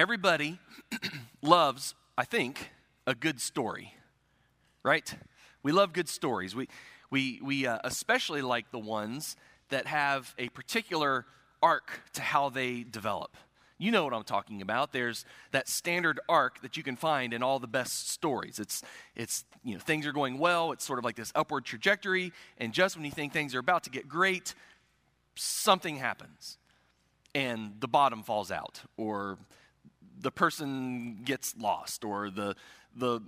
Everybody loves, I think, a good story, right? We love good stories. We, we, we uh, especially like the ones that have a particular arc to how they develop. You know what I'm talking about. There's that standard arc that you can find in all the best stories. It's, it's you know, things are going well, it's sort of like this upward trajectory, and just when you think things are about to get great, something happens and the bottom falls out, or the person gets lost, or the, the,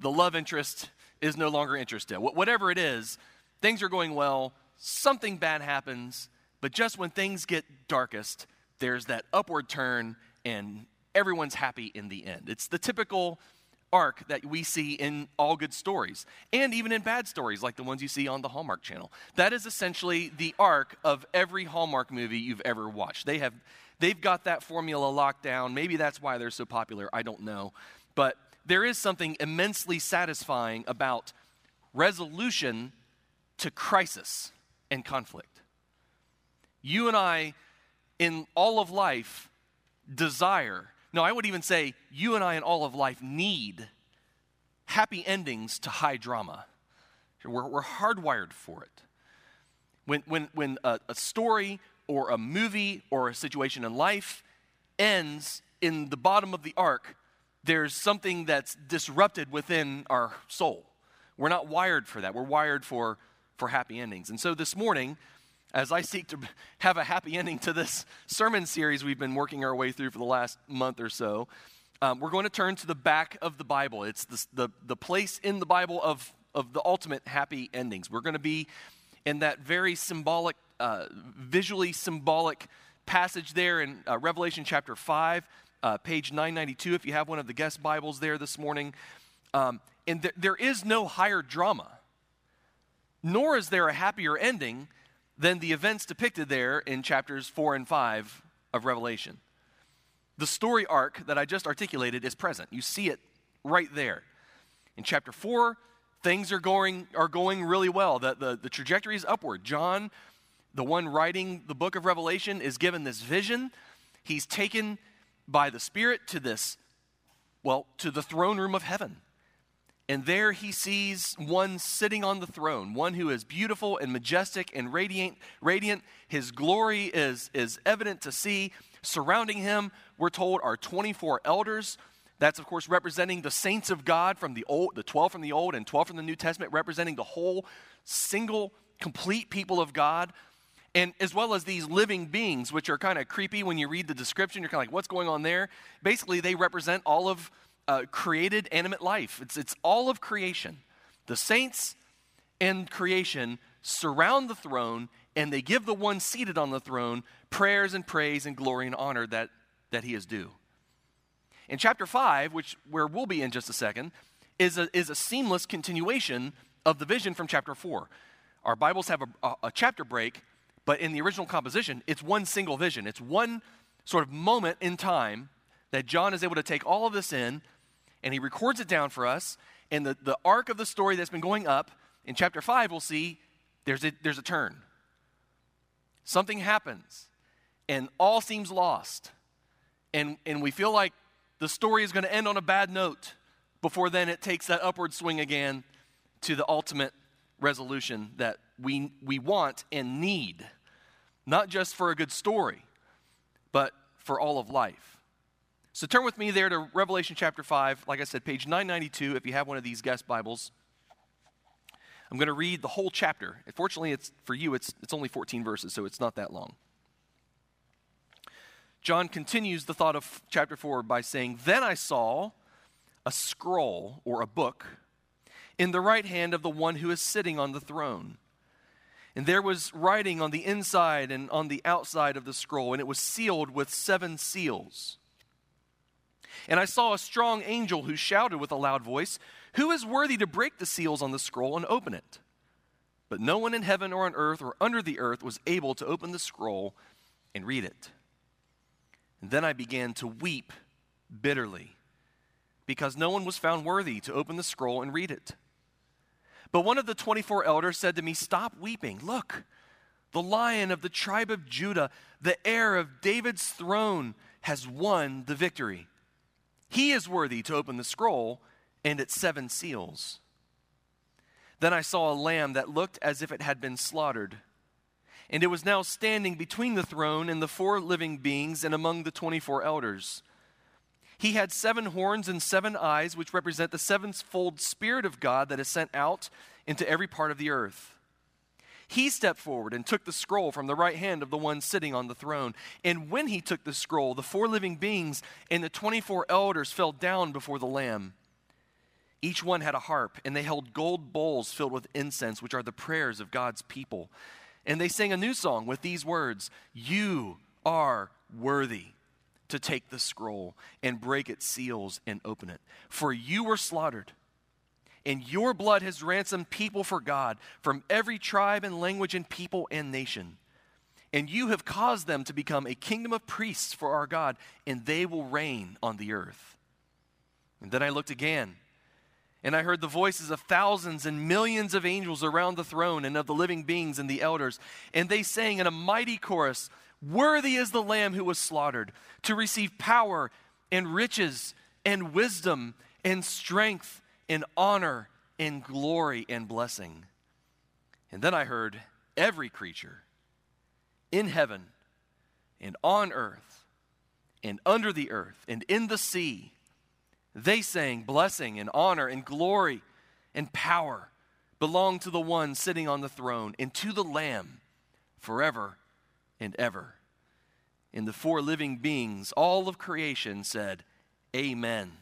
the love interest is no longer interested. Whatever it is, things are going well, something bad happens, but just when things get darkest, there's that upward turn and everyone's happy in the end. It's the typical arc that we see in all good stories and even in bad stories like the ones you see on the Hallmark channel. That is essentially the arc of every Hallmark movie you've ever watched. They have they've got that formula locked down. Maybe that's why they're so popular, I don't know. But there is something immensely satisfying about resolution to crisis and conflict. You and I in all of life desire, no, I would even say you and I in all of life need happy endings to high drama. We're, we're hardwired for it. When, when, when a, a story or a movie or a situation in life ends in the bottom of the arc, there's something that's disrupted within our soul. We're not wired for that. We're wired for, for happy endings. And so this morning, as I seek to have a happy ending to this sermon series we've been working our way through for the last month or so, um, we're going to turn to the back of the Bible. It's the, the, the place in the Bible of, of the ultimate happy endings. We're going to be in that very symbolic, uh, visually symbolic passage there in uh, Revelation chapter 5, uh, page 992, if you have one of the guest Bibles there this morning. Um, and th- there is no higher drama, nor is there a happier ending than the events depicted there in chapters 4 and 5 of Revelation. The story arc that I just articulated is present. You see it right there. In chapter 4, things are going, are going really well. The, the, the trajectory is upward. John, the one writing the book of Revelation, is given this vision. He's taken by the Spirit to this, well, to the throne room of heaven. And there he sees one sitting on the throne, one who is beautiful and majestic and radiant. radiant. His glory is, is evident to see. Surrounding him, we're told, are 24 elders. That's, of course, representing the saints of God from the old, the 12 from the Old and 12 from the New Testament, representing the whole single, complete people of God. And as well as these living beings, which are kind of creepy when you read the description, you're kind of like, what's going on there? Basically, they represent all of uh, created animate life. It's, it's all of creation. The saints and creation surround the throne and they give the one seated on the throne prayers and praise and glory and honor that, that he is due. In chapter 5, which where we'll be in just a second, is a, is a seamless continuation of the vision from chapter 4. Our Bibles have a, a, a chapter break, but in the original composition, it's one single vision. It's one sort of moment in time that John is able to take all of this in and he records it down for us. And the, the arc of the story that's been going up in chapter 5, we'll see there's a, there's a turn. Something happens, and all seems lost. And, and we feel like the story is going to end on a bad note before then it takes that upward swing again to the ultimate resolution that we, we want and need, not just for a good story, but for all of life. So turn with me there to Revelation chapter 5. Like I said, page 992, if you have one of these guest Bibles. I'm going to read the whole chapter. Fortunately, it's, for you, it's, it's only 14 verses, so it's not that long. John continues the thought of chapter 4 by saying, Then I saw a scroll or a book in the right hand of the one who is sitting on the throne. And there was writing on the inside and on the outside of the scroll, and it was sealed with seven seals. And I saw a strong angel who shouted with a loud voice, Who is worthy to break the seals on the scroll and open it? But no one in heaven or on earth or under the earth was able to open the scroll and read it. And then I began to weep bitterly because no one was found worthy to open the scroll and read it. But one of the 24 elders said to me, Stop weeping. Look, the lion of the tribe of Judah, the heir of David's throne, has won the victory. He is worthy to open the scroll and its seven seals. Then I saw a lamb that looked as if it had been slaughtered. And it was now standing between the throne and the four living beings and among the 24 elders. He had seven horns and seven eyes, which represent the sevenfold Spirit of God that is sent out into every part of the earth. He stepped forward and took the scroll from the right hand of the one sitting on the throne. And when he took the scroll, the four living beings and the 24 elders fell down before the Lamb. Each one had a harp, and they held gold bowls filled with incense, which are the prayers of God's people. And they sang a new song with these words You are worthy to take the scroll and break its seals and open it. For you were slaughtered and your blood has ransomed people for God from every tribe and language and people and nation. And you have caused them to become a kingdom of priests for our God, and they will reign on the earth. And then I looked again, and I heard the voices of thousands and millions of angels around the throne and of the living beings and the elders. And they sang in a mighty chorus Worthy is the Lamb who was slaughtered to receive power and riches and wisdom and strength and honor, and glory, and blessing. And then I heard every creature in heaven and on earth and under the earth and in the sea, they sang, Blessing and honor and glory and power belong to the one sitting on the throne and to the Lamb forever and ever. And the four living beings, all of creation, said, Amen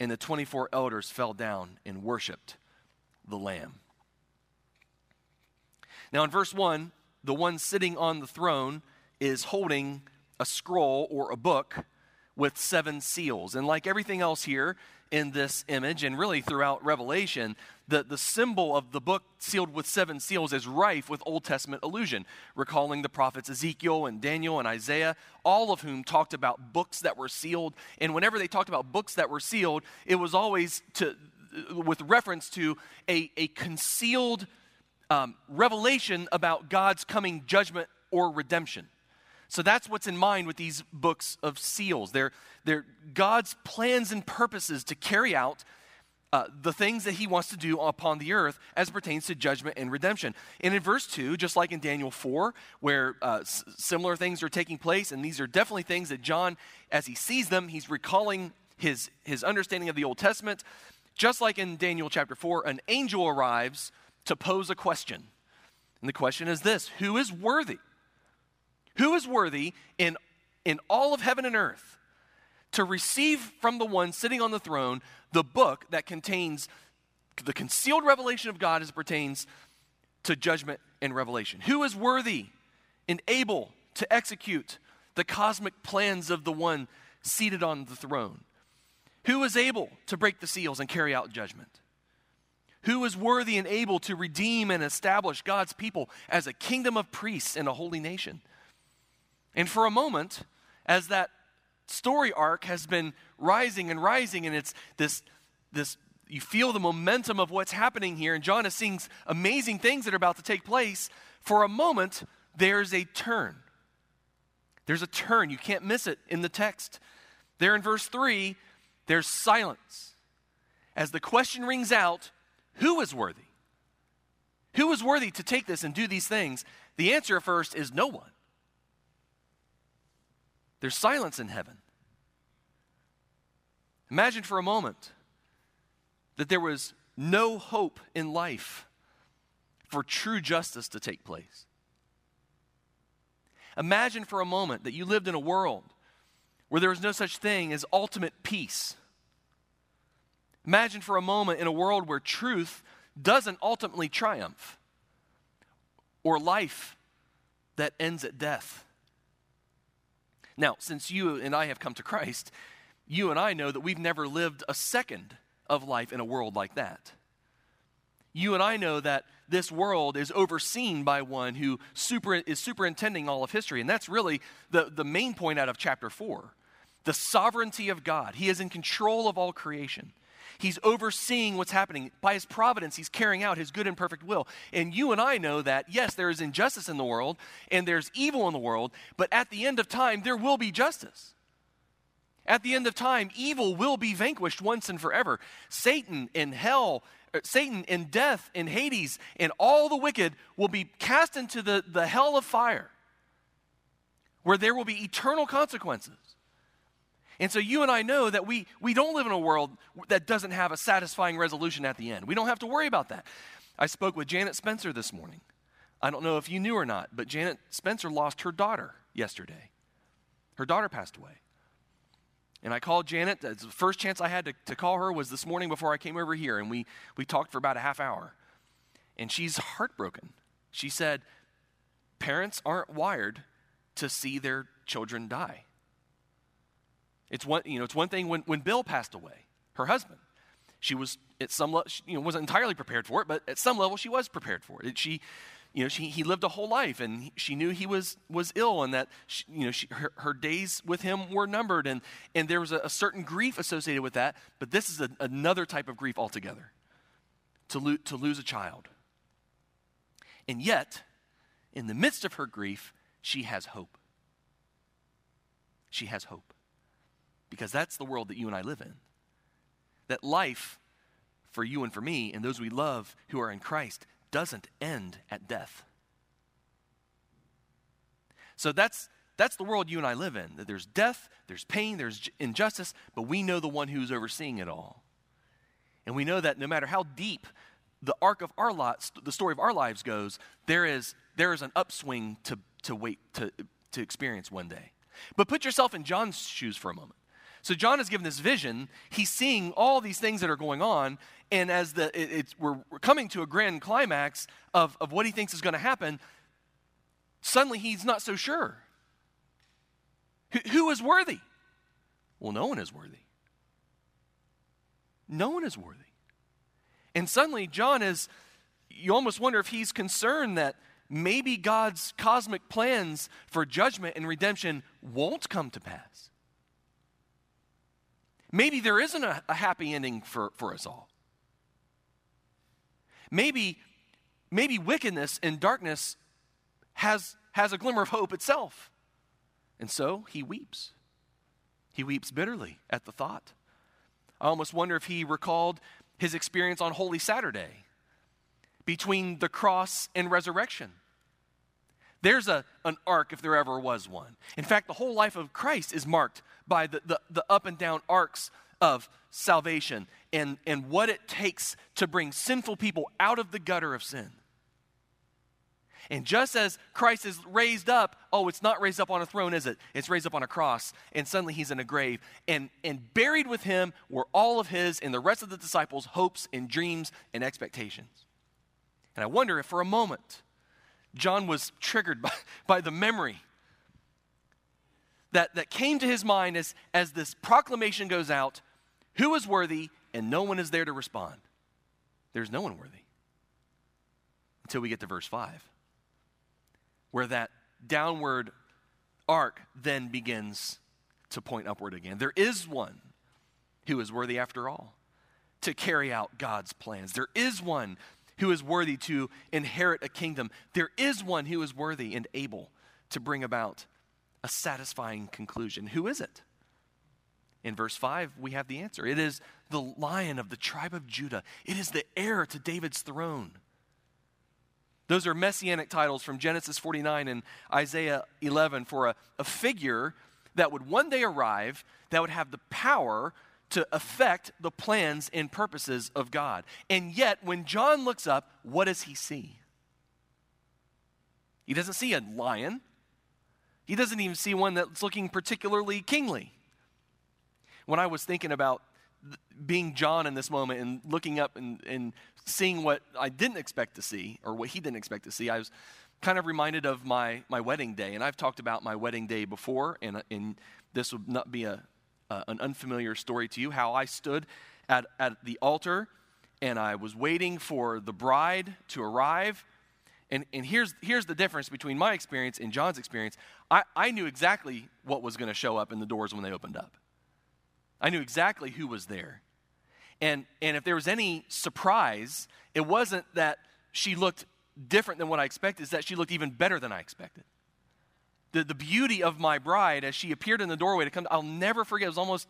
and the 24 elders fell down and worshiped the Lamb. Now, in verse 1, the one sitting on the throne is holding a scroll or a book with seven seals. And like everything else here in this image, and really throughout Revelation, the, the symbol of the book sealed with seven seals is rife with Old Testament allusion, recalling the prophets Ezekiel and Daniel and Isaiah, all of whom talked about books that were sealed. And whenever they talked about books that were sealed, it was always to, with reference to a, a concealed um, revelation about God's coming judgment or redemption. So that's what's in mind with these books of seals. They're, they're God's plans and purposes to carry out uh, the things that he wants to do upon the earth as pertains to judgment and redemption. And in verse 2, just like in Daniel 4, where uh, s- similar things are taking place, and these are definitely things that John, as he sees them, he's recalling his, his understanding of the Old Testament. Just like in Daniel chapter 4, an angel arrives to pose a question. And the question is this Who is worthy? Who is worthy in, in all of heaven and earth to receive from the one sitting on the throne the book that contains the concealed revelation of God as it pertains to judgment and revelation? Who is worthy and able to execute the cosmic plans of the one seated on the throne? Who is able to break the seals and carry out judgment? Who is worthy and able to redeem and establish God's people as a kingdom of priests and a holy nation? And for a moment, as that story arc has been rising and rising, and it's this, this you feel the momentum of what's happening here, and John is seeing amazing things that are about to take place. For a moment, there's a turn. There's a turn. You can't miss it in the text. There in verse 3, there's silence. As the question rings out, who is worthy? Who is worthy to take this and do these things? The answer at first is no one. There's silence in heaven. Imagine for a moment that there was no hope in life for true justice to take place. Imagine for a moment that you lived in a world where there was no such thing as ultimate peace. Imagine for a moment in a world where truth doesn't ultimately triumph or life that ends at death. Now, since you and I have come to Christ, you and I know that we've never lived a second of life in a world like that. You and I know that this world is overseen by one who super, is superintending all of history. And that's really the, the main point out of chapter 4 the sovereignty of God. He is in control of all creation. He's overseeing what's happening. By his providence, he's carrying out his good and perfect will. And you and I know that, yes, there is injustice in the world and there's evil in the world, but at the end of time, there will be justice. At the end of time, evil will be vanquished once and forever. Satan and hell, er, Satan and death and Hades and all the wicked will be cast into the, the hell of fire where there will be eternal consequences. And so you and I know that we, we don't live in a world that doesn't have a satisfying resolution at the end. We don't have to worry about that. I spoke with Janet Spencer this morning. I don't know if you knew or not, but Janet Spencer lost her daughter yesterday. Her daughter passed away. And I called Janet. The first chance I had to, to call her was this morning before I came over here, and we, we talked for about a half hour. And she's heartbroken. She said, Parents aren't wired to see their children die. It's one, you know, it's one thing when, when Bill passed away, her husband. She was at some level, you know, wasn't entirely prepared for it, but at some level she was prepared for it. She, you know, she, he lived a whole life and she knew he was, was ill and that, she, you know, she, her, her days with him were numbered and, and there was a, a certain grief associated with that. But this is a, another type of grief altogether to, lo- to lose a child. And yet, in the midst of her grief, she has hope. She has hope because that's the world that you and I live in. That life for you and for me and those we love who are in Christ doesn't end at death. So that's that's the world you and I live in. That there's death, there's pain, there's injustice, but we know the one who's overseeing it all. And we know that no matter how deep the arc of our lives, the story of our lives goes, there is there is an upswing to to wait to to experience one day. But put yourself in John's shoes for a moment. So John is given this vision. He's seeing all these things that are going on, and as the it, we're, we're coming to a grand climax of, of what he thinks is going to happen, suddenly he's not so sure. Who is worthy? Well, no one is worthy. No one is worthy. And suddenly, John is, you almost wonder if he's concerned that maybe God's cosmic plans for judgment and redemption won't come to pass. Maybe there isn't a, a happy ending for, for us all. Maybe, maybe wickedness and darkness has, has a glimmer of hope itself. And so he weeps. He weeps bitterly at the thought. I almost wonder if he recalled his experience on Holy Saturday between the cross and resurrection. There's a, an arc if there ever was one. In fact, the whole life of Christ is marked by the, the, the up and down arcs of salvation and, and what it takes to bring sinful people out of the gutter of sin. And just as Christ is raised up, oh, it's not raised up on a throne, is it? It's raised up on a cross, and suddenly he's in a grave. And, and buried with him were all of his and the rest of the disciples' hopes and dreams and expectations. And I wonder if for a moment John was triggered by, by the memory that, that came to his mind as, as this proclamation goes out who is worthy, and no one is there to respond. There's no one worthy. Until we get to verse 5, where that downward arc then begins to point upward again. There is one who is worthy after all to carry out God's plans. There is one who is worthy to inherit a kingdom. There is one who is worthy and able to bring about a satisfying conclusion. Who is it? In verse 5, we have the answer. It is the lion of the tribe of Judah, it is the heir to David's throne. Those are messianic titles from Genesis 49 and Isaiah 11 for a, a figure that would one day arrive that would have the power to affect the plans and purposes of God. And yet, when John looks up, what does he see? He doesn't see a lion. He doesn't even see one that's looking particularly kingly. When I was thinking about being John in this moment and looking up and, and seeing what I didn't expect to see, or what he didn't expect to see, I was kind of reminded of my, my wedding day. And I've talked about my wedding day before, and, and this would not be a, uh, an unfamiliar story to you how I stood at, at the altar and I was waiting for the bride to arrive and, and here's, here's the difference between my experience and John's experience. I, I knew exactly what was going to show up in the doors when they opened up. I knew exactly who was there. And, and if there was any surprise, it wasn't that she looked different than what I expected, it's that she looked even better than I expected. The, the beauty of my bride as she appeared in the doorway to come. I'll never forget. It was almost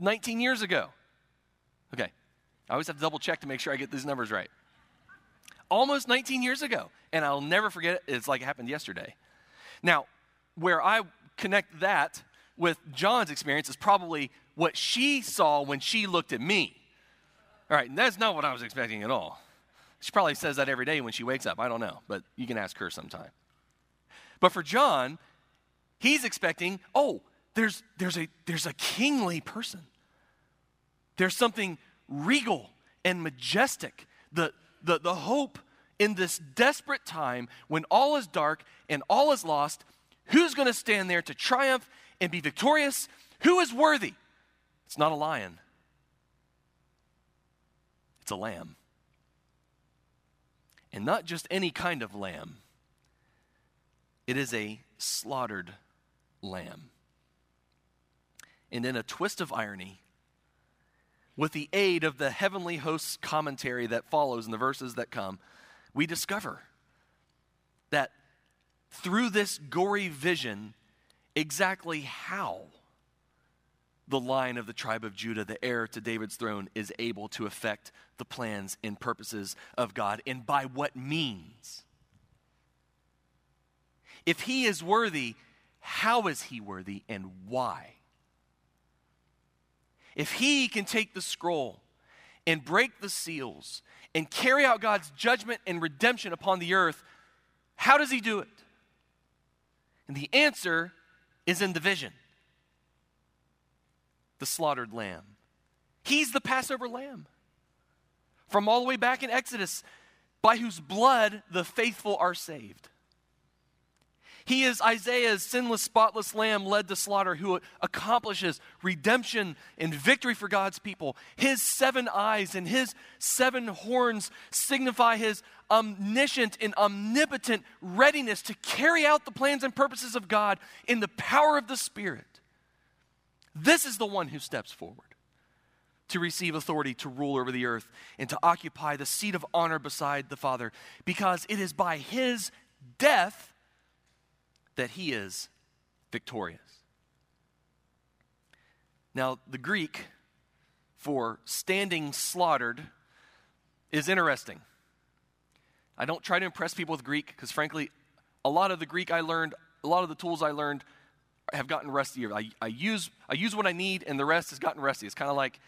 19 years ago. Okay. I always have to double check to make sure I get these numbers right. Almost 19 years ago. And I'll never forget it. It's like it happened yesterday. Now, where I connect that with John's experience is probably what she saw when she looked at me. All right, and that's not what I was expecting at all. She probably says that every day when she wakes up. I don't know, but you can ask her sometime. But for John, he's expecting, oh, there's, there's, a, there's a kingly person. There's something regal and majestic. The, the, the hope in this desperate time when all is dark and all is lost, who's going to stand there to triumph and be victorious? Who is worthy? It's not a lion, it's a lamb. And not just any kind of lamb, it is a slaughtered lamb. And in a twist of irony, with the aid of the heavenly host's commentary that follows in the verses that come, we discover that through this gory vision, exactly how the line of the tribe of Judah, the heir to David's throne, is able to affect the plans and purposes of God, and by what means. If he is worthy, how is he worthy and why? If he can take the scroll and break the seals and carry out God's judgment and redemption upon the earth, how does he do it? And the answer is in the vision the slaughtered lamb. He's the Passover lamb. From all the way back in Exodus, by whose blood the faithful are saved. He is Isaiah's sinless, spotless lamb led to slaughter who accomplishes redemption and victory for God's people. His seven eyes and his seven horns signify his omniscient and omnipotent readiness to carry out the plans and purposes of God in the power of the Spirit. This is the one who steps forward to receive authority to rule over the earth and to occupy the seat of honor beside the Father, because it is by his death that he is victorious. Now, the Greek for standing slaughtered is interesting. I don't try to impress people with Greek because, frankly, a lot of the Greek I learned, a lot of the tools I learned have gotten rusty. I, I, use, I use what I need, and the rest has gotten rusty. It's kind of like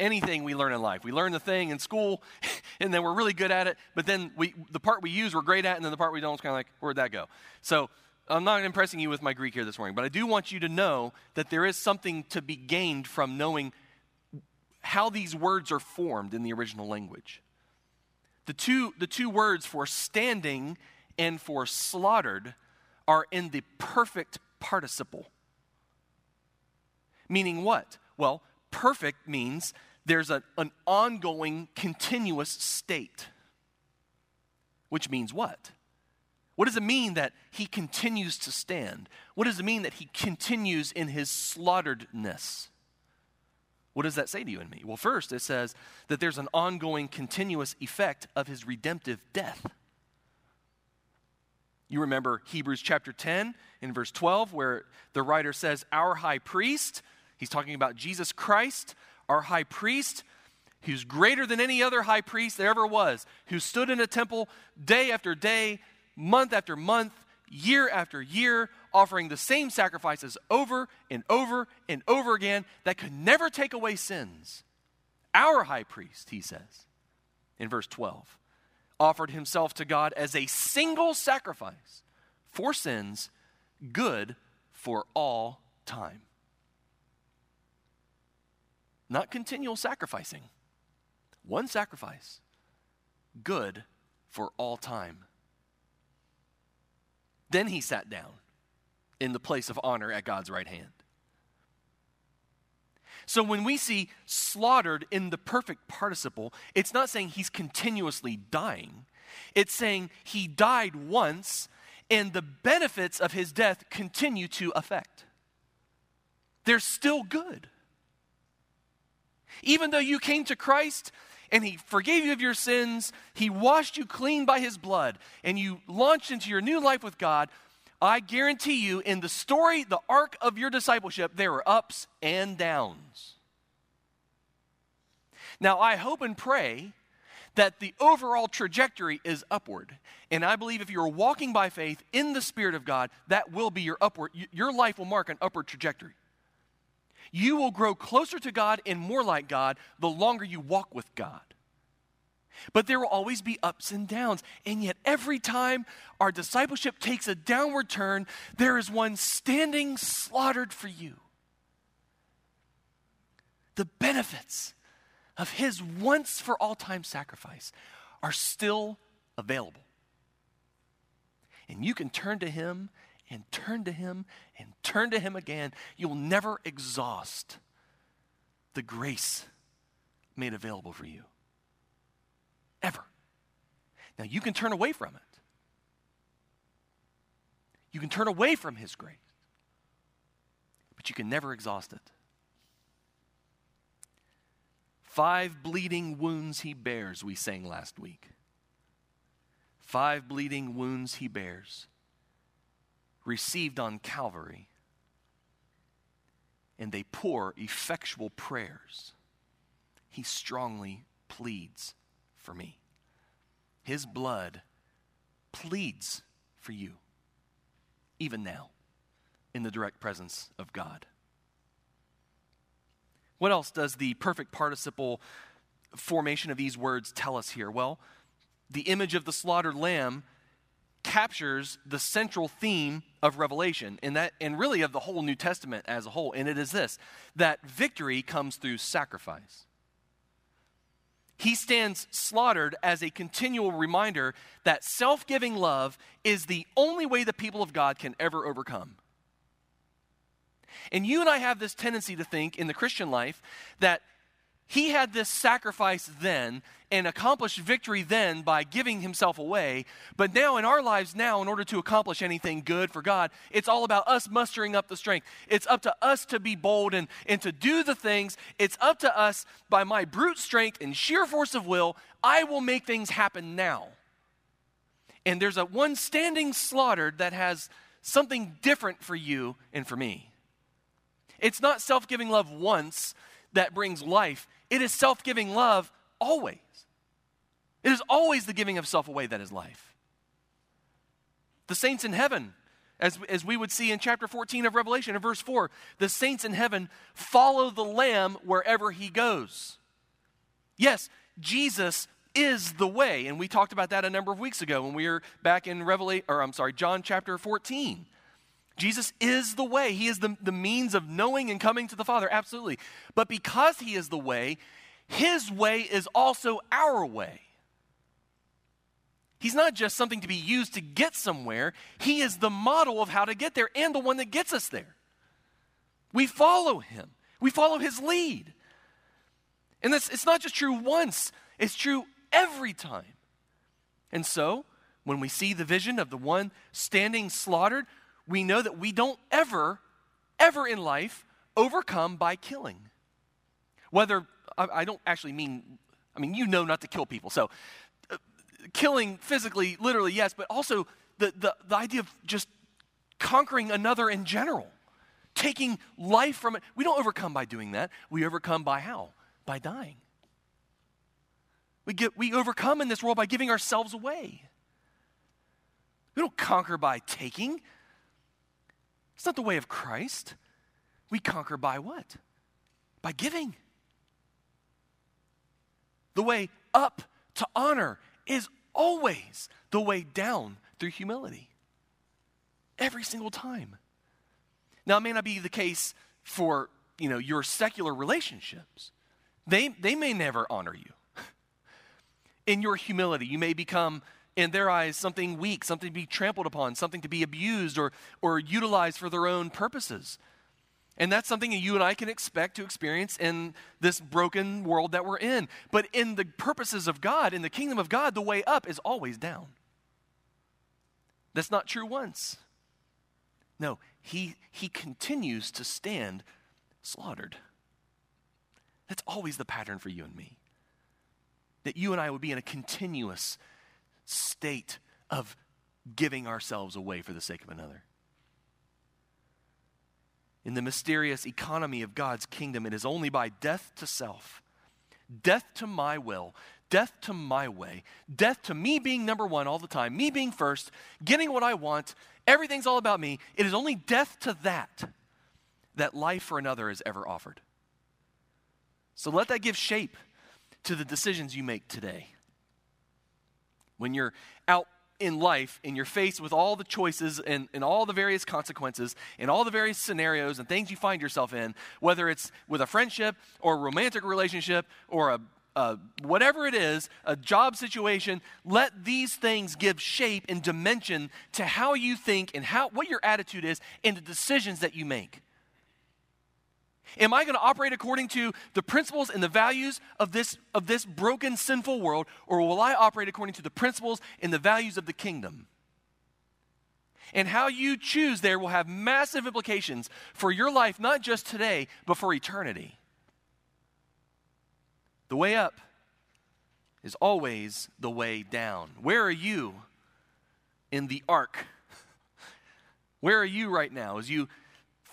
anything we learn in life. We learn the thing in school, and then we're really good at it, but then we, the part we use, we're great at, and then the part we don't, is kind of like, where'd that go? So I'm not impressing you with my Greek here this morning, but I do want you to know that there is something to be gained from knowing how these words are formed in the original language. The two, the two words for standing and for slaughtered are in the perfect participle. Meaning what? Well, perfect means there's a, an ongoing, continuous state. Which means what? What does it mean that he continues to stand? What does it mean that he continues in his slaughteredness? What does that say to you and me? Well, first, it says that there's an ongoing, continuous effect of his redemptive death. You remember Hebrews chapter 10 in verse 12, where the writer says, Our high priest, he's talking about Jesus Christ, our high priest, who's greater than any other high priest there ever was, who stood in a temple day after day, month after month, year after year, offering the same sacrifices over and over and over again that could never take away sins. Our high priest, he says in verse 12, offered himself to God as a single sacrifice for sins, good for all time. Not continual sacrificing, one sacrifice, good for all time. Then he sat down in the place of honor at God's right hand. So when we see slaughtered in the perfect participle, it's not saying he's continuously dying. It's saying he died once and the benefits of his death continue to affect. They're still good. Even though you came to Christ and he forgave you of your sins, he washed you clean by his blood, and you launched into your new life with God, I guarantee you, in the story, the arc of your discipleship, there are ups and downs. Now, I hope and pray that the overall trajectory is upward. And I believe if you're walking by faith in the Spirit of God, that will be your upward, your life will mark an upward trajectory. You will grow closer to God and more like God the longer you walk with God. But there will always be ups and downs. And yet, every time our discipleship takes a downward turn, there is one standing slaughtered for you. The benefits of his once for all time sacrifice are still available. And you can turn to him and turn to him and turn to him again. You'll never exhaust the grace made available for you. Ever. Now, you can turn away from it. You can turn away from His grace, but you can never exhaust it. Five bleeding wounds He bears, we sang last week. Five bleeding wounds He bears, received on Calvary, and they pour effectual prayers. He strongly pleads for me. His blood pleads for you, even now, in the direct presence of God. What else does the perfect participle formation of these words tell us here? Well, the image of the slaughtered lamb captures the central theme of revelation and that and really of the whole new testament as a whole and it is this that victory comes through sacrifice he stands slaughtered as a continual reminder that self giving love is the only way the people of God can ever overcome. And you and I have this tendency to think in the Christian life that he had this sacrifice then and accomplished victory then by giving himself away. But now, in our lives, now, in order to accomplish anything good for God, it's all about us mustering up the strength. It's up to us to be bold and, and to do the things. It's up to us by my brute strength and sheer force of will. I will make things happen now. And there's a one standing slaughtered that has something different for you and for me. It's not self giving love once that brings life, it is self giving love always. It is always the giving of self away that is life. The saints in heaven, as, as we would see in chapter 14 of Revelation, in verse 4, the saints in heaven follow the Lamb wherever he goes. Yes, Jesus is the way, and we talked about that a number of weeks ago when we were back in Revelation, or I'm sorry, John chapter 14. Jesus is the way. He is the, the means of knowing and coming to the Father, absolutely. But because He is the way, His way is also our way. He's not just something to be used to get somewhere, He is the model of how to get there and the one that gets us there. We follow Him, we follow His lead. And this, it's not just true once, it's true every time. And so, when we see the vision of the one standing slaughtered, we know that we don't ever, ever in life overcome by killing. Whether, I, I don't actually mean, I mean, you know not to kill people. So, killing physically, literally, yes, but also the, the, the idea of just conquering another in general, taking life from it. We don't overcome by doing that. We overcome by how? By dying. We, get, we overcome in this world by giving ourselves away. We don't conquer by taking. It's not the way of Christ. We conquer by what? By giving. The way up to honor is always the way down through humility. Every single time. Now, it may not be the case for you know your secular relationships. They, they may never honor you. In your humility, you may become in their eyes something weak, something to be trampled upon, something to be abused or, or utilized for their own purposes. And that's something that you and I can expect to experience in this broken world that we're in. But in the purposes of God, in the kingdom of God, the way up is always down. That's not true once. No, he, he continues to stand slaughtered. That's always the pattern for you and me. That you and I would be in a continuous state of giving ourselves away for the sake of another. In the mysterious economy of God's kingdom, it is only by death to self, death to my will, death to my way, death to me being number one all the time, me being first, getting what I want, everything's all about me. It is only death to that that life for another is ever offered. So let that give shape to the decisions you make today. When you're out in life and you're faced with all the choices and, and all the various consequences and all the various scenarios and things you find yourself in, whether it's with a friendship or a romantic relationship or a, whatever it is, a job situation, let these things give shape and dimension to how you think and how, what your attitude is and the decisions that you make. Am I going to operate according to the principles and the values of this, of this broken, sinful world, or will I operate according to the principles and the values of the kingdom? And how you choose there will have massive implications for your life, not just today, but for eternity. The way up is always the way down. Where are you in the arc? Where are you right now as you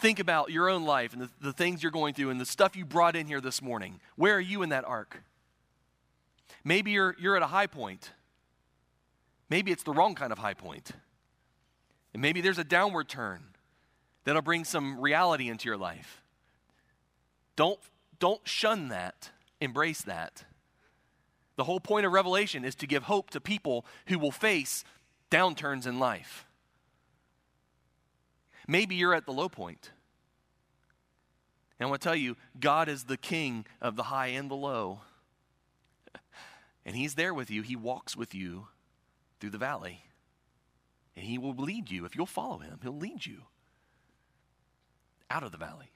think about your own life and the, the things you're going through and the stuff you brought in here this morning. Where are you in that arc? Maybe you're, you're at a high point. Maybe it's the wrong kind of high point. And maybe there's a downward turn that'll bring some reality into your life. Don't, don't shun that, embrace that. The whole point of Revelation is to give hope to people who will face downturns in life. Maybe you're at the low point. And I want to tell you, God is the king of the high and the low. And He's there with you. He walks with you through the valley. And He will lead you. If you'll follow Him, He'll lead you out of the valley.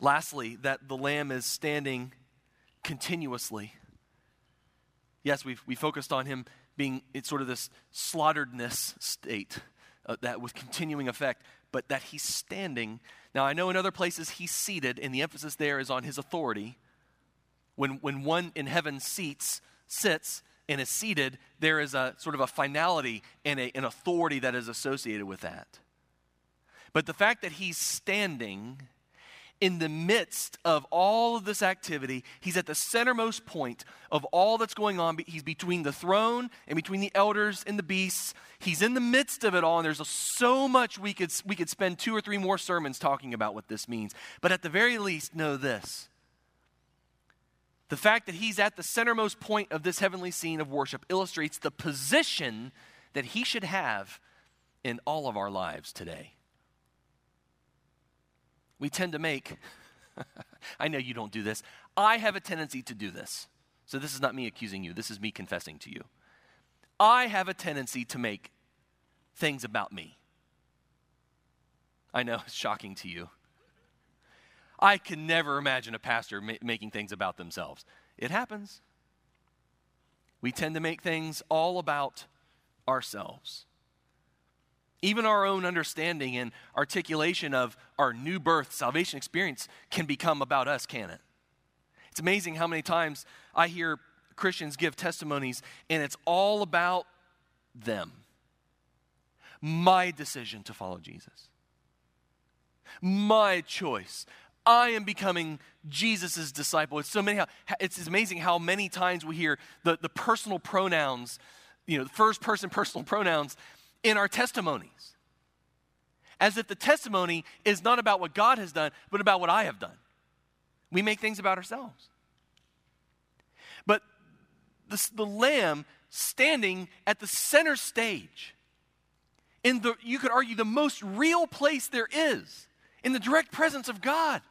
Lastly, that the Lamb is standing continuously. Yes, we've we focused on Him being it's sort of this slaughteredness state uh, that with continuing effect, but that he's standing. Now, I know in other places he's seated, and the emphasis there is on his authority. When, when one in heaven seats, sits, and is seated, there is a sort of a finality and a, an authority that is associated with that. But the fact that he's standing in the midst of all of this activity, he's at the centermost point of all that's going on. He's between the throne and between the elders and the beasts. He's in the midst of it all, and there's so much we could, we could spend two or three more sermons talking about what this means. But at the very least, know this the fact that he's at the centermost point of this heavenly scene of worship illustrates the position that he should have in all of our lives today we tend to make, I know you don't do this, I have a tendency to do this. So this is not me accusing you, this is me confessing to you. I have a tendency to make things about me. I know it's shocking to you. I can never imagine a pastor ma- making things about themselves. It happens. We tend to make things all about ourselves. Even our own understanding and articulation of our new birth salvation experience can become about us, can it? It's amazing how many times I hear Christians give testimonies and it's all about them. My decision to follow Jesus. My choice. I am becoming Jesus' disciple. It's so many it's amazing how many times we hear the, the personal pronouns, you know, the first person personal pronouns in our testimonies. As if the testimony is not about what God has done, but about what I have done. We make things about ourselves. But the, the lamb standing at the center stage, in the, you could argue, the most real place there is, in the direct presence of God.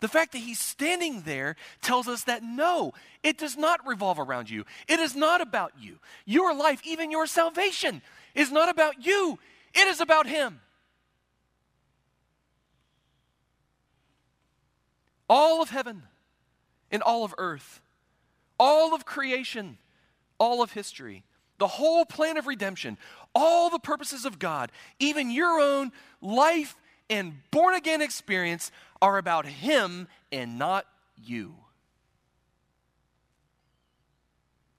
The fact that he's standing there tells us that no, it does not revolve around you. It is not about you. Your life, even your salvation, is not about you, it is about Him. All of heaven and all of earth, all of creation, all of history, the whole plan of redemption, all the purposes of God, even your own life and born again experience are about Him and not you.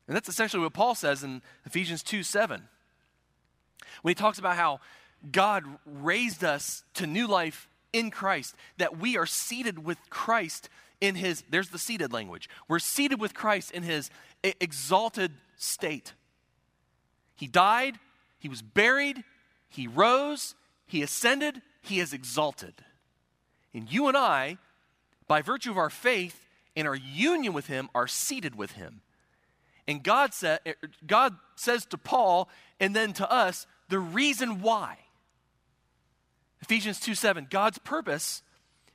And that's essentially what Paul says in Ephesians 2 7 when he talks about how God raised us to new life in Christ, that we are seated with Christ in his, there's the seated language. We're seated with Christ in his exalted state. He died, he was buried, he rose, he ascended, he is exalted. And you and I, by virtue of our faith and our union with him, are seated with him. And God, sa- er, God says to Paul and then to us the reason why. Ephesians 2 7, God's purpose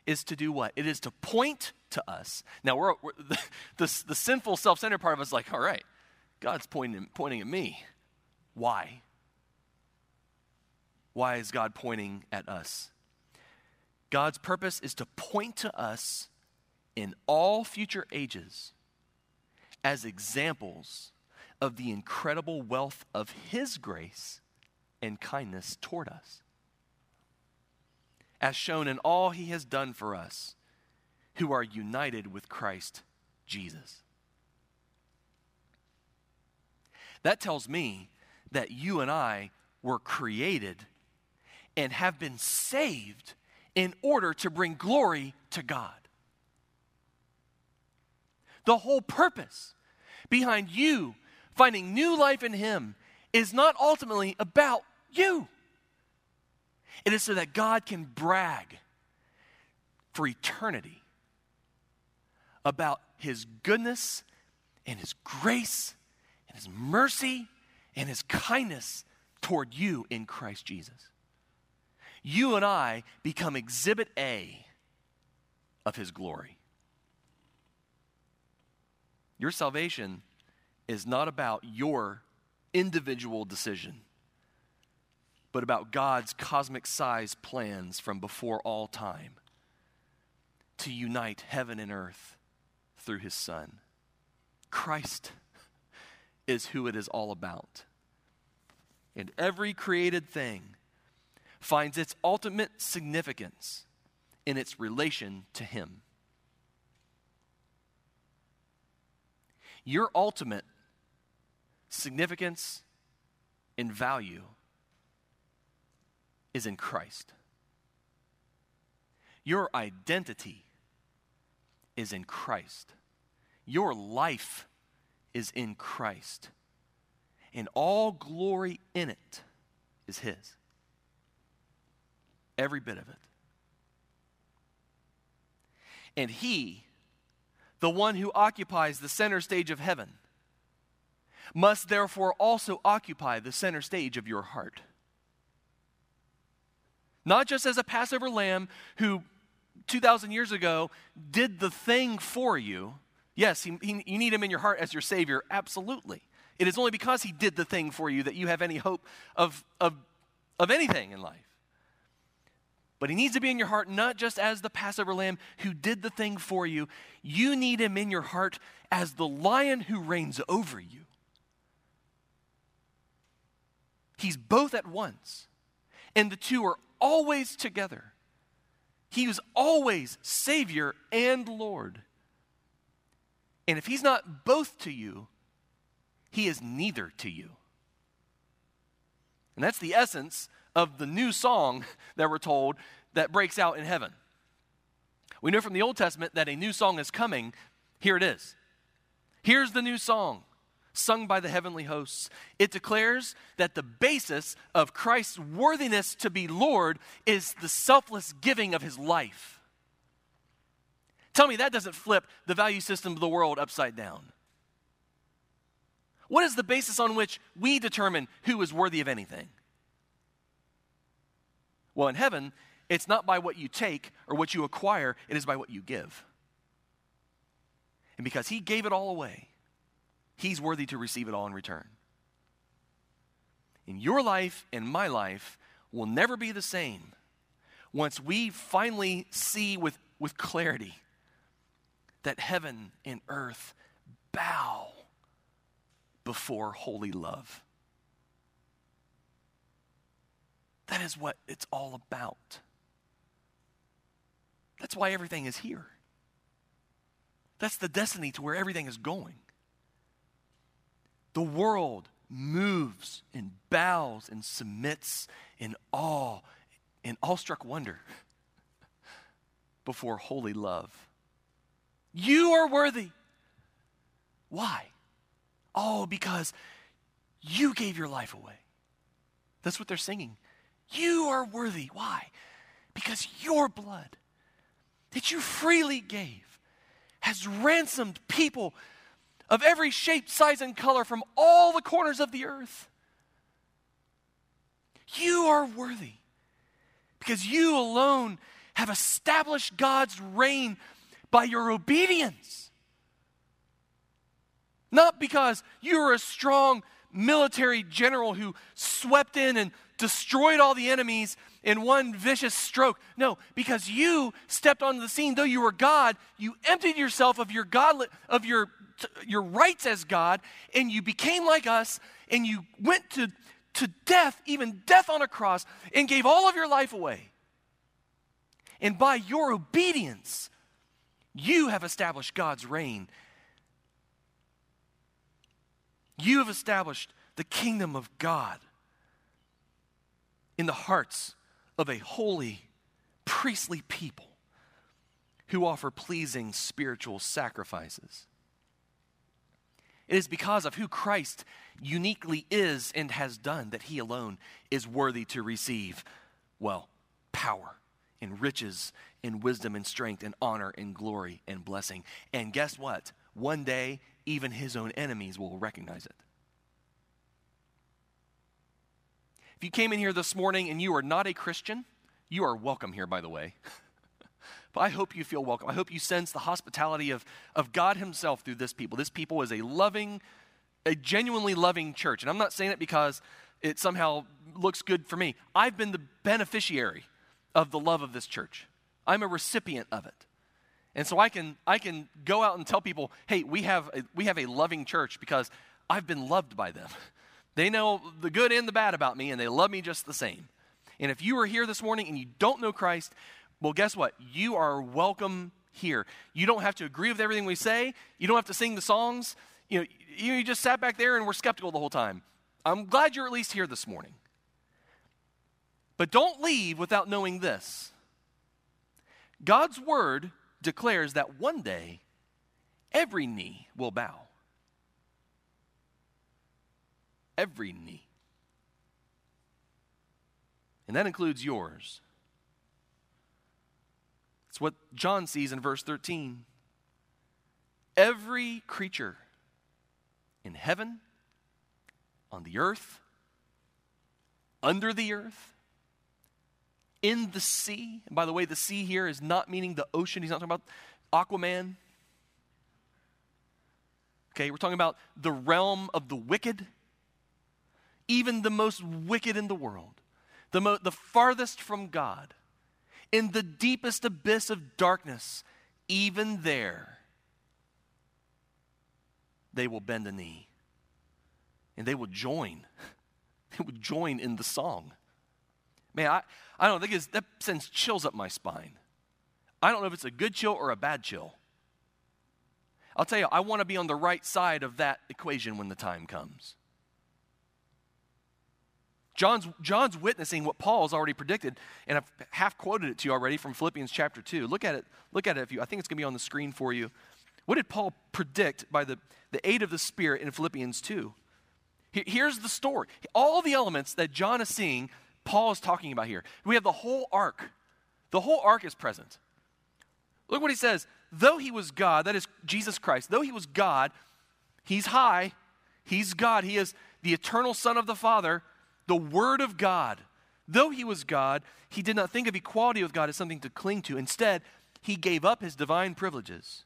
is to do what? It is to point to us. Now, we're, we're the, the, the sinful, self centered part of us like, all right, God's pointing, pointing at me. Why? Why is God pointing at us? God's purpose is to point to us in all future ages as examples of the incredible wealth of His grace and kindness toward us as shown in all he has done for us who are united with Christ Jesus. That tells me that you and I were created and have been saved in order to bring glory to God. The whole purpose behind you finding new life in Him is not ultimately about you. It is so that God can brag for eternity about his goodness and his grace and his mercy and his kindness toward you in Christ Jesus. You and I become exhibit A of his glory. Your salvation is not about your individual decision but about God's cosmic size plans from before all time to unite heaven and earth through his Son. Christ is who it is all about. And every created thing finds its ultimate significance in its relation to him. Your ultimate significance and value is in Christ. Your identity is in Christ. Your life is in Christ. And all glory in it is His. Every bit of it. And He, the one who occupies the center stage of heaven, must therefore also occupy the center stage of your heart. Not just as a Passover lamb who 2,000 years ago did the thing for you. Yes, he, he, you need him in your heart as your Savior, absolutely. It is only because he did the thing for you that you have any hope of, of, of anything in life. But he needs to be in your heart not just as the Passover lamb who did the thing for you. You need him in your heart as the lion who reigns over you. He's both at once. And the two are always together. He is always Savior and Lord. And if He's not both to you, He is neither to you. And that's the essence of the new song that we're told that breaks out in heaven. We know from the Old Testament that a new song is coming. Here it is. Here's the new song sung by the heavenly hosts. It declares that the basis of Christ's worthiness to be Lord is the selfless giving of his life. Tell me that doesn't flip the value system of the world upside down. What is the basis on which we determine who is worthy of anything? Well, in heaven, it's not by what you take or what you acquire, it is by what you give. And because he gave it all away, He's worthy to receive it all in return. In your life and my life will never be the same once we finally see with, with clarity that heaven and earth bow before holy love. That is what it's all about. That's why everything is here. That's the destiny to where everything is going. The world moves and bows and submits in awe in awestruck wonder before holy love. You are worthy. Why? Oh, because you gave your life away. That's what they're singing. You are worthy. Why? Because your blood that you freely gave has ransomed people of every shape, size, and color from all the corners of the earth. You are worthy because you alone have established God's reign by your obedience. Not because you're a strong military general who swept in and destroyed all the enemies in one vicious stroke. No, because you stepped onto the scene, though you were God, you emptied yourself of your God of your your rights as God, and you became like us, and you went to, to death, even death on a cross, and gave all of your life away. And by your obedience, you have established God's reign. You have established the kingdom of God in the hearts of a holy, priestly people who offer pleasing spiritual sacrifices. It is because of who Christ uniquely is and has done that he alone is worthy to receive, well, power and riches and wisdom and strength and honor and glory and blessing. And guess what? One day, even his own enemies will recognize it. If you came in here this morning and you are not a Christian, you are welcome here, by the way. But I hope you feel welcome. I hope you sense the hospitality of, of God Himself through this people. This people is a loving, a genuinely loving church. And I'm not saying it because it somehow looks good for me. I've been the beneficiary of the love of this church, I'm a recipient of it. And so I can, I can go out and tell people, hey, we have, a, we have a loving church because I've been loved by them. They know the good and the bad about me, and they love me just the same. And if you are here this morning and you don't know Christ, well, guess what? You are welcome here. You don't have to agree with everything we say. You don't have to sing the songs. You know, you just sat back there and were skeptical the whole time. I'm glad you're at least here this morning. But don't leave without knowing this. God's word declares that one day every knee will bow. Every knee. And that includes yours. It's what John sees in verse 13. Every creature in heaven, on the earth, under the earth, in the sea. And by the way, the sea here is not meaning the ocean. He's not talking about Aquaman. Okay, we're talking about the realm of the wicked, even the most wicked in the world, the, mo- the farthest from God in the deepest abyss of darkness, even there, they will bend a knee and they will join. They will join in the song. Man, I, I don't think that sends chills up my spine. I don't know if it's a good chill or a bad chill. I'll tell you, I want to be on the right side of that equation when the time comes. John's, John's witnessing what Paul's already predicted, and I've half quoted it to you already from Philippians chapter 2. Look at it. Look at it if you I think it's going to be on the screen for you. What did Paul predict by the, the aid of the Spirit in Philippians 2? Here's the story. All the elements that John is seeing, Paul is talking about here. We have the whole arc. The whole arc is present. Look what he says. Though he was God, that is Jesus Christ, though he was God, he's high, he's God, he is the eternal Son of the Father the Word of God. Though he was God, he did not think of equality with God as something to cling to. Instead, he gave up his divine privileges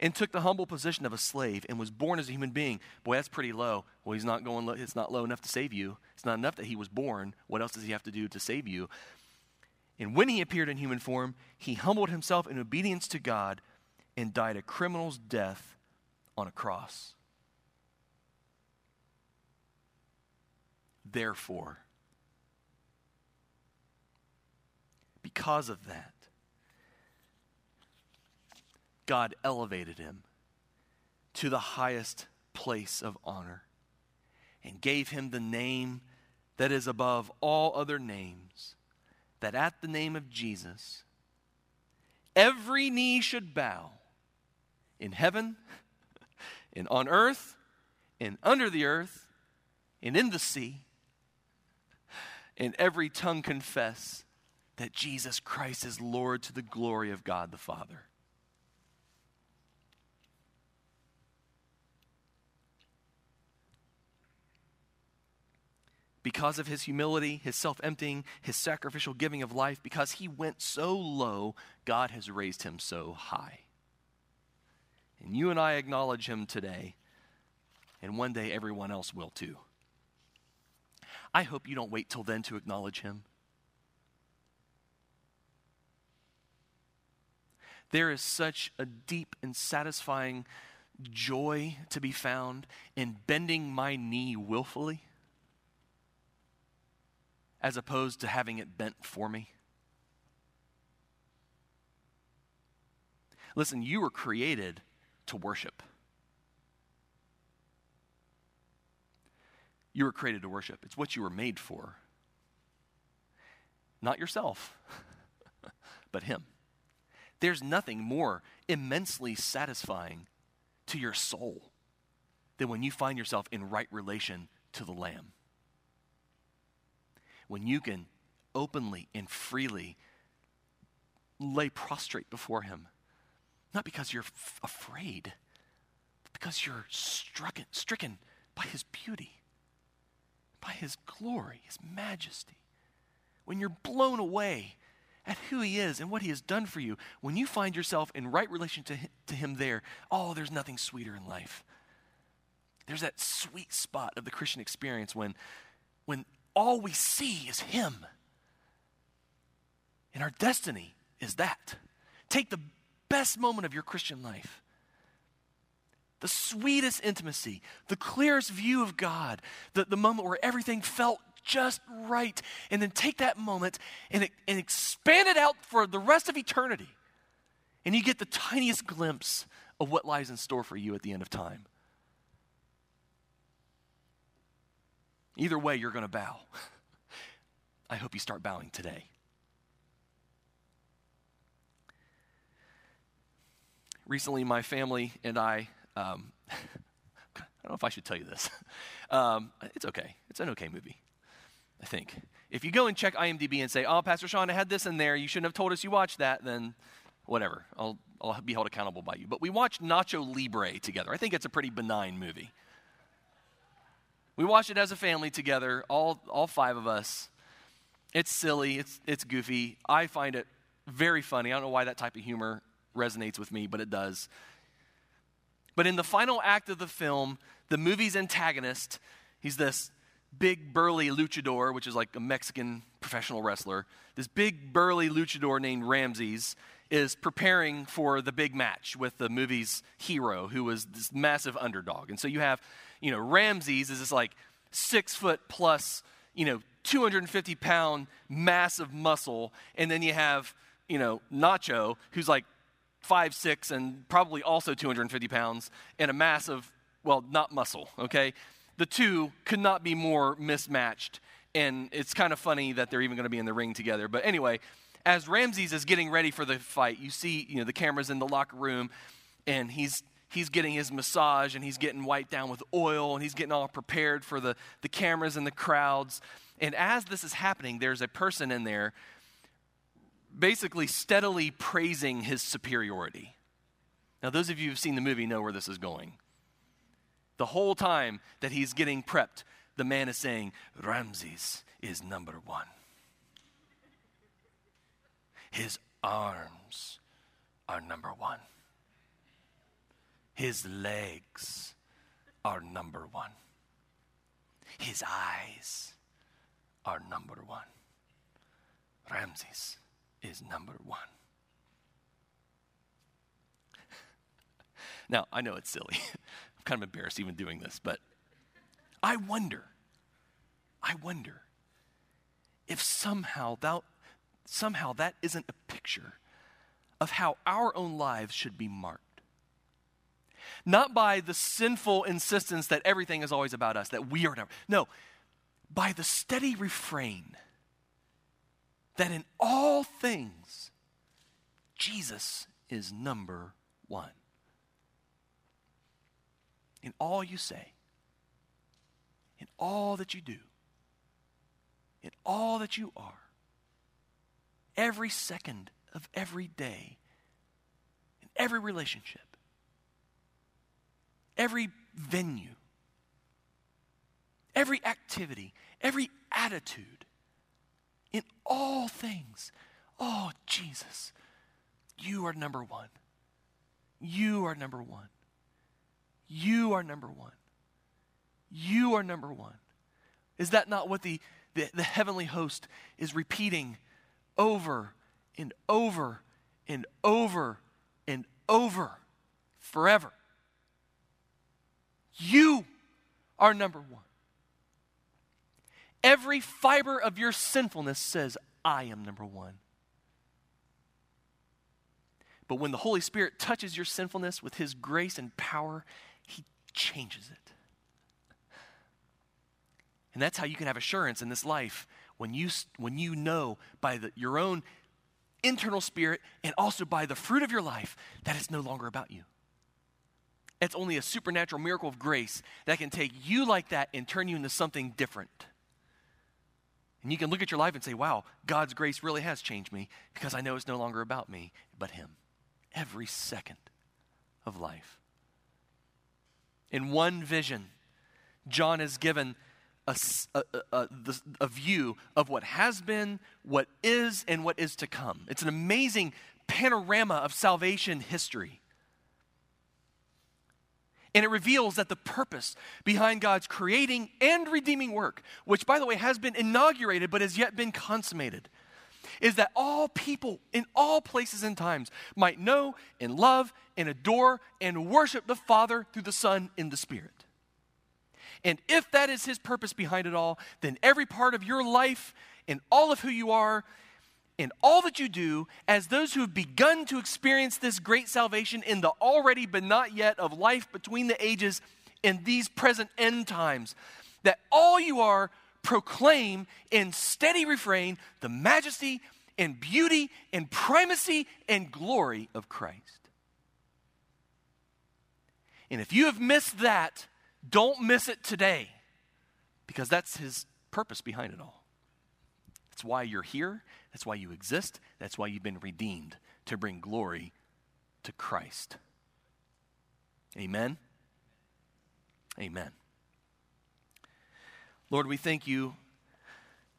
and took the humble position of a slave and was born as a human being. Boy, that's pretty low. Well, he's not going low. It's not low enough to save you. It's not enough that he was born. What else does he have to do to save you? And when he appeared in human form, he humbled himself in obedience to God and died a criminal's death on a cross. Therefore, because of that, God elevated him to the highest place of honor and gave him the name that is above all other names, that at the name of Jesus, every knee should bow in heaven and on earth and under the earth and in the sea, and every tongue confess that Jesus Christ is Lord to the glory of God the Father. because of his humility, his self emptying, his sacrificial giving of life, because he went so low, God has raised him so high. And you and I acknowledge him today, and one day everyone else will too. I hope you don't wait till then to acknowledge him. There is such a deep and satisfying joy to be found in bending my knee willfully as opposed to having it bent for me? Listen, you were created to worship. You were created to worship. It's what you were made for. Not yourself, but Him. There's nothing more immensely satisfying to your soul than when you find yourself in right relation to the Lamb when you can openly and freely lay prostrate before Him. Not because you're f- afraid, but because you're struck, stricken by His beauty, by His glory, His majesty. When you're blown away at who He is and what He has done for you, when you find yourself in right relation to Him, to him there, oh, there's nothing sweeter in life. There's that sweet spot of the Christian experience when, when all we see is Him. And our destiny is that. Take the best moment of your Christian life, the sweetest intimacy, the clearest view of God, the, the moment where everything felt just right, and then take that moment and, and expand it out for the rest of eternity. And you get the tiniest glimpse of what lies in store for you at the end of time. Either way, you're going to bow. I hope you start bowing today. Recently, my family and I, um, I don't know if I should tell you this. Um, it's okay. It's an okay movie, I think. If you go and check IMDb and say, oh, Pastor Sean, I had this in there, you shouldn't have told us you watched that, then whatever. I'll, I'll be held accountable by you. But we watched Nacho Libre together. I think it's a pretty benign movie. We watched it as a family together, all, all five of us. It's silly, it's, it's goofy. I find it very funny. I don't know why that type of humor resonates with me, but it does. But in the final act of the film, the movie's antagonist, he's this big burly luchador, which is like a Mexican professional wrestler. This big burly luchador named Ramses is preparing for the big match with the movie's hero, who was this massive underdog. And so you have you know, Ramses is this like six foot plus, you know, 250 pound massive muscle. And then you have, you know, Nacho, who's like five, six, and probably also 250 pounds, and a massive, well, not muscle, okay? The two could not be more mismatched. And it's kind of funny that they're even going to be in the ring together. But anyway, as Ramses is getting ready for the fight, you see, you know, the cameras in the locker room, and he's he's getting his massage and he's getting wiped down with oil and he's getting all prepared for the, the cameras and the crowds. And as this is happening, there's a person in there basically steadily praising his superiority. Now, those of you who've seen the movie know where this is going. The whole time that he's getting prepped, the man is saying, Ramses is number one. His arms are number one. His legs are number one. His eyes are number one. Ramses is number one. Now, I know it's silly. I'm kind of embarrassed even doing this, but I wonder, I wonder if somehow that, somehow that isn't a picture of how our own lives should be marked not by the sinful insistence that everything is always about us, that we are never. No, by the steady refrain that in all things, Jesus is number one. In all you say, in all that you do, in all that you are, every second of every day, in every relationship, every venue, every activity, every attitude, in all things. Oh, Jesus, you are number one. You are number one. You are number one. You are number one. Is that not what the, the, the heavenly host is repeating over and over and over and over forever? You are number one. Every fiber of your sinfulness says, I am number one. But when the Holy Spirit touches your sinfulness with His grace and power, He changes it. And that's how you can have assurance in this life when you, when you know by the, your own internal spirit and also by the fruit of your life that it's no longer about you. It's only a supernatural miracle of grace that can take you like that and turn you into something different. And you can look at your life and say, wow, God's grace really has changed me because I know it's no longer about me, but Him. Every second of life. In one vision, John is given a, a, a, a, view of what has been, what is, and what is to come. It's an amazing panorama of salvation history. And it reveals that the purpose behind God's creating and redeeming work, which, by the way, has been inaugurated but has yet been consummated, is that all people in all places and times might know and love and adore and worship the Father through the Son in the Spirit. And if that is His purpose behind it all, then every part of your life and all of who you are in all that you do, as those who have begun to experience this great salvation in the already but not yet of life between the ages in these present end times, that all you are proclaim in steady refrain the majesty and beauty and primacy and glory of Christ. And if you have missed that, don't miss it today because that's his purpose behind it all. That's why you're here. That's why you exist. That's why you've been redeemed to bring glory to Christ. Amen. Amen. Lord, we thank you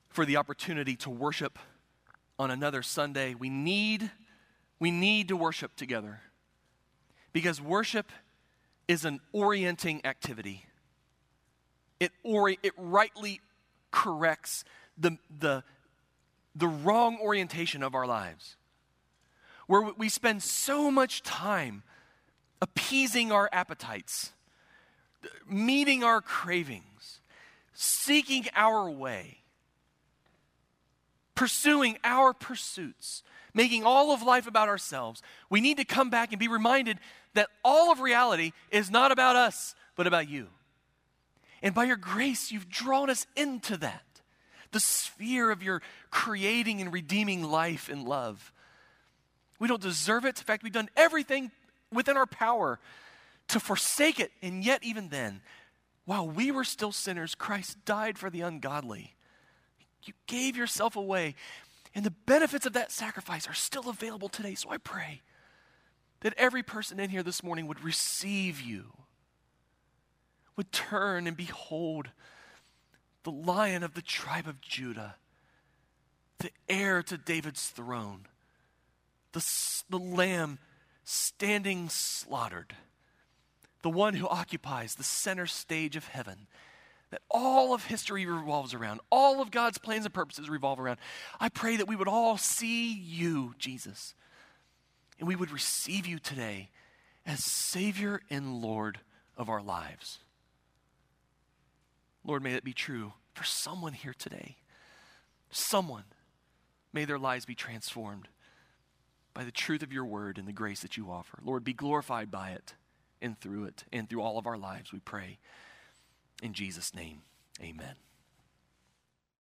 for the opportunity to worship on another Sunday. We need we need to worship together. Because worship is an orienting activity. It ori- it rightly corrects the, the the wrong orientation of our lives, where we spend so much time appeasing our appetites, meeting our cravings, seeking our way, pursuing our pursuits, making all of life about ourselves. We need to come back and be reminded that all of reality is not about us, but about you. And by your grace, you've drawn us into that the sphere of your creating and redeeming life and love. We don't deserve it. In fact, we've done everything within our power to forsake it. And yet, even then, while we were still sinners, Christ died for the ungodly. You gave yourself away. And the benefits of that sacrifice are still available today. So I pray that every person in here this morning would receive you, would turn and behold the lion of the tribe of Judah, the heir to David's throne, the, the lamb standing slaughtered, the one who occupies the center stage of heaven that all of history revolves around, all of God's plans and purposes revolve around. I pray that we would all see you, Jesus, and we would receive you today as Savior and Lord of our lives. Lord, may it be true for someone here today. Someone. May their lives be transformed by the truth of your word and the grace that you offer. Lord, be glorified by it. and through it and through all of our lives, we pray. In Jesus' name, amen.